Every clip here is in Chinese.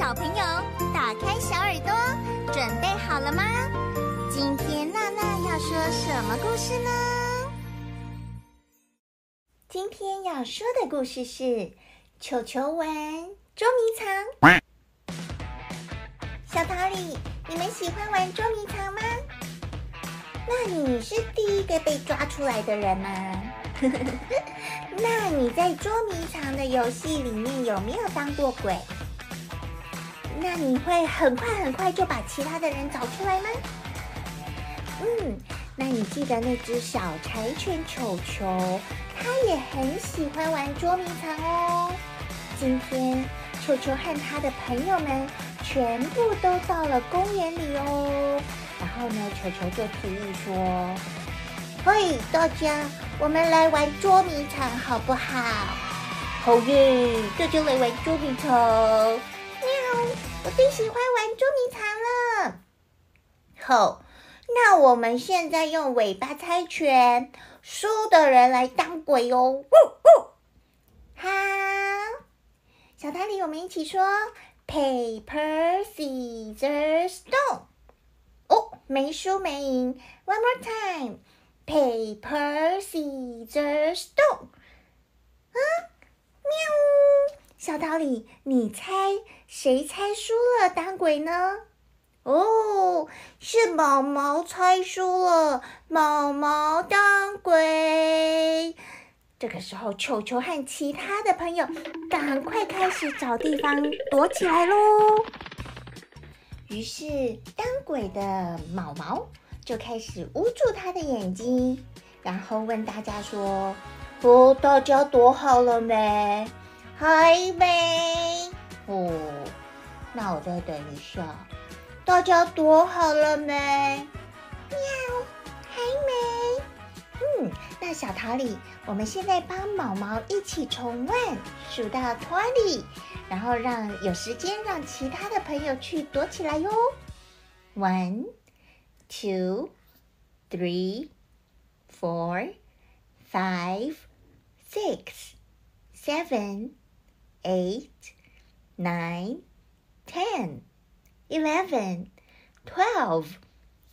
小朋友，打开小耳朵，准备好了吗今天娜娜要说什么故事呢？今天要说的故事是球球玩捉迷藏。小桃李，你们喜欢玩捉迷藏吗？那你是第一个被抓出来的人吗？那你在捉迷藏的游戏里面有没有当过鬼？那你会很快很快就把其他的人找出来吗？嗯，那你记得那只小柴犬球球？他也很喜欢玩捉迷藏哦。今天，球球和他的朋友们全部都到了公园里哦。然后呢，球球就提议说：“嘿，大家，我们来玩捉迷藏好不好？”“好耶，大家来玩捉迷藏。”“，喜欢玩捉迷藏了。”“好，那我们现在用尾巴猜拳。”输的人来当鬼哦！呜呜，好，小桃李，我们一起说：paper scissors stone。哦，没输没赢，one more time，paper scissors stone。啊，喵！小桃李，你猜谁猜输了当鬼呢？哦，是毛毛猜输了，毛毛当鬼。这个时候，球球和其他的朋友赶快开始找地方躲起来喽。于是，当鬼的毛毛就开始捂住他的眼睛，然后问大家说：“哦，大家躲好了没？还没？哦，那我再等一下。”大家躲好了没？喵，还没。嗯，那小桃李，我们现在帮毛毛一起重温数到 twenty，然后让有时间让其他的朋友去躲起来哟。One, two, three, four, five, six, seven, eight, nine, ten. Eleven, twelve,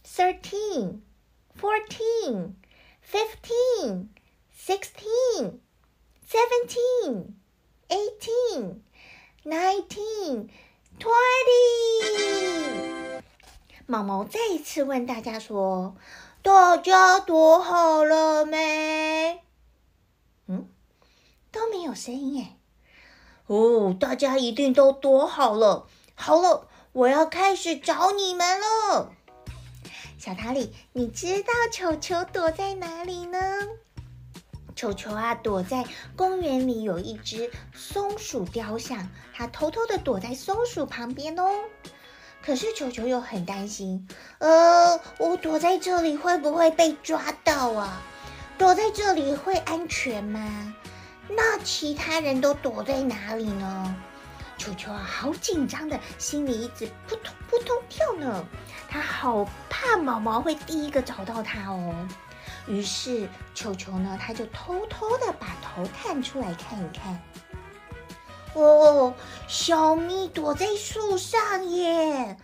thirteen, fourteen, fifteen, sixteen, seventeen, eighteen, nineteen, twenty。毛毛再一次问大家说：“大家躲好了没？”嗯，都没有声音哎。 哦，大家一定都躲好了。好了。我要开始找你们了，小塔里，你知道球球躲在哪里呢？球球啊，躲在公园里有一只松鼠雕像，它偷偷的躲在松鼠旁边哦。可是球球又很担心，呃，我躲在这里会不会被抓到啊？躲在这里会安全吗？那其他人都躲在哪里呢？球球啊，好紧张的，心里一直扑通扑通跳呢。他好怕毛毛会第一个找到他哦。于是球球呢，他就偷偷的把头探出来看一看。哦，小咪躲在树上耶！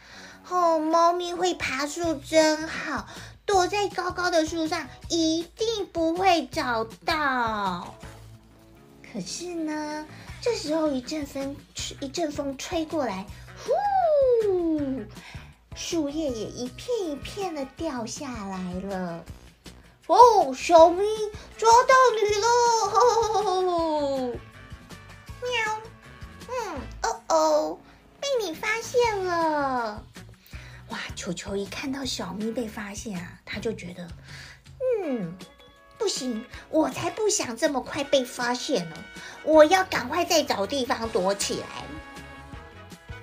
哦，猫咪会爬树真好，躲在高高的树上一定不会找到。可是呢，这时候一阵风吹，一阵风吹过来，呼，树叶也一片一片的掉下来了。哦，小咪抓到你喽！喵，嗯，哦哦，被你发现了。哇！球球一看到小咪被发现啊，他就觉得，嗯，不行，我才不想这么快被发现呢，我要赶快再找地方躲起来。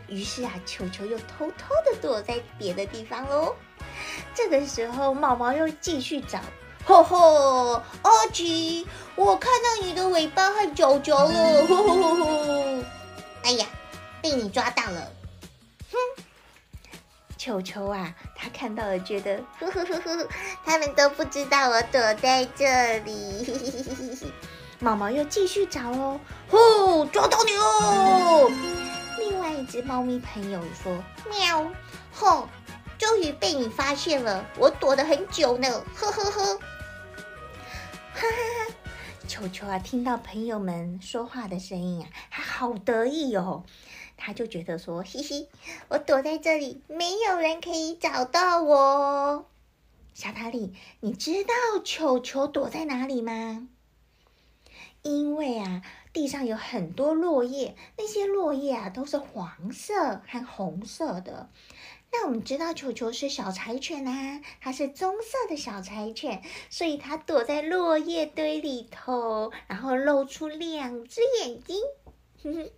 于是啊，球球又偷偷的躲在别的地方喽。这个时候，毛毛又继续找。吼吼，阿奇，我看到你的尾巴和脚脚了。吼吼吼吼！哎呀，被你抓到了。哼，球球啊，他看到了，觉得呵呵呵呵，他们都不知道我躲在这里。毛毛又继续找哦。吼，抓到你喽！另外一只猫咪朋友说：喵，吼。终于被你发现了，我躲了很久呢，呵呵呵，哈哈哈！球球啊，听到朋友们说话的声音啊，他好得意哦，他就觉得说，嘿嘿，我躲在这里，没有人可以找到我。小桃李，你知道球球躲在哪里吗？因为啊，地上有很多落叶，那些落叶啊，都是黄色和红色的。那我们知道球球是小柴犬啊，它是棕色的小柴犬，所以它躲在落叶堆里头，然后露出两只眼睛。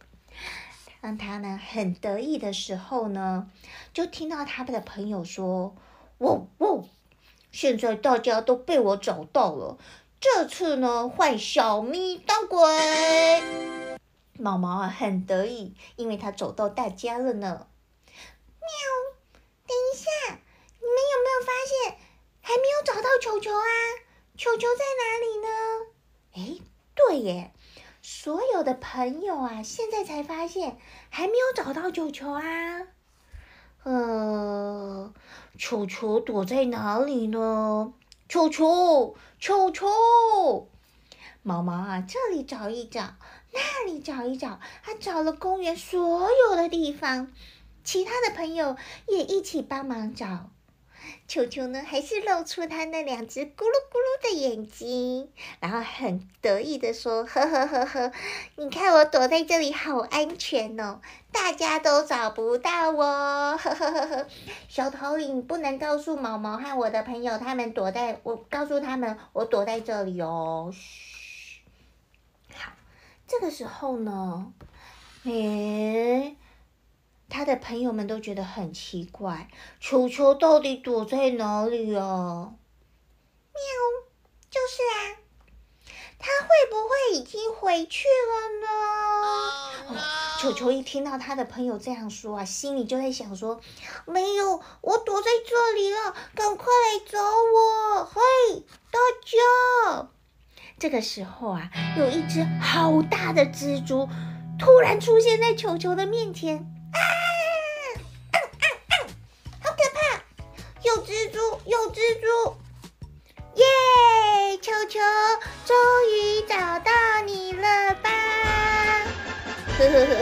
当它呢很得意的时候呢，就听到他的朋友说：“喔喔，现在大家都被我找到了，这次呢换小咪当鬼。”毛毛啊很得意，因为它找到大家了呢。喵。等一下，你们有没有发现还没有找到球球啊？球球在哪里呢？哎，对耶，所有的朋友啊，现在才发现还没有找到球球啊。呃，球球躲在哪里呢？球球，球球，毛毛啊，这里找一找，那里找一找，他找了公园所有的地方。其他的朋友也一起帮忙找，球球呢，还是露出他那两只咕噜咕噜的眼睛，然后很得意的说：“呵呵呵呵，你看我躲在这里好安全哦，大家都找不到我。”呵呵呵呵，小头领，不能告诉毛毛和我的朋友，他们躲在我告诉他们我躲在这里哦。嘘，好，这个时候呢，诶。他的朋友们都觉得很奇怪，球球到底躲在哪里啊？喵，就是啊，他会不会已经回去了呢？Oh, no. 哦，球球一听到他的朋友这样说啊，心里就在想说：没有，我躲在这里了，赶快来找我！嘿，大家！这个时候啊，有一只好大的蜘蛛突然出现在球球的面前。有蜘蛛，有蜘蛛！耶！球球终于找到你了吧？呵呵呵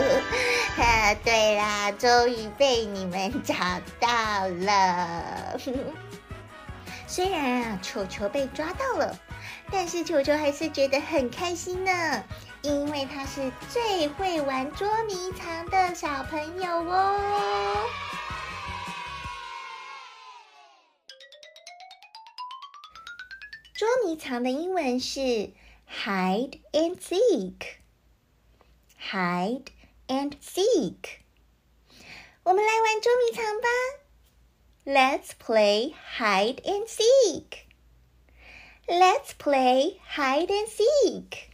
呵！啊，对啦，终于被你们找到了。虽然啊，球球被抓到了，但是球球还是觉得很开心呢。因为他是最会玩捉迷藏的小朋友哦。捉迷藏的英文是 hide and seek，hide and seek。我们来玩捉迷藏吧，Let's play hide and seek。Let's play hide and seek。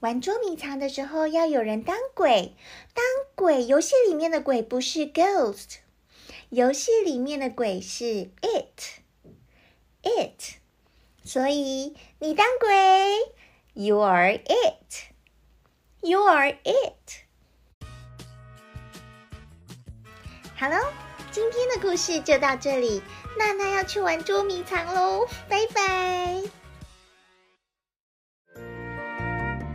玩捉迷藏的时候要有人当鬼，当鬼。游戏里面的鬼不是 ghost，游戏里面的鬼是 it，it。 所以你当鬼，you are it，you are it。好喽，今天的故事就到这里，娜娜要去玩捉迷藏喽，拜拜。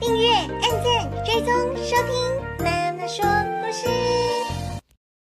订阅、按键、追踪、收听，娜娜说故事。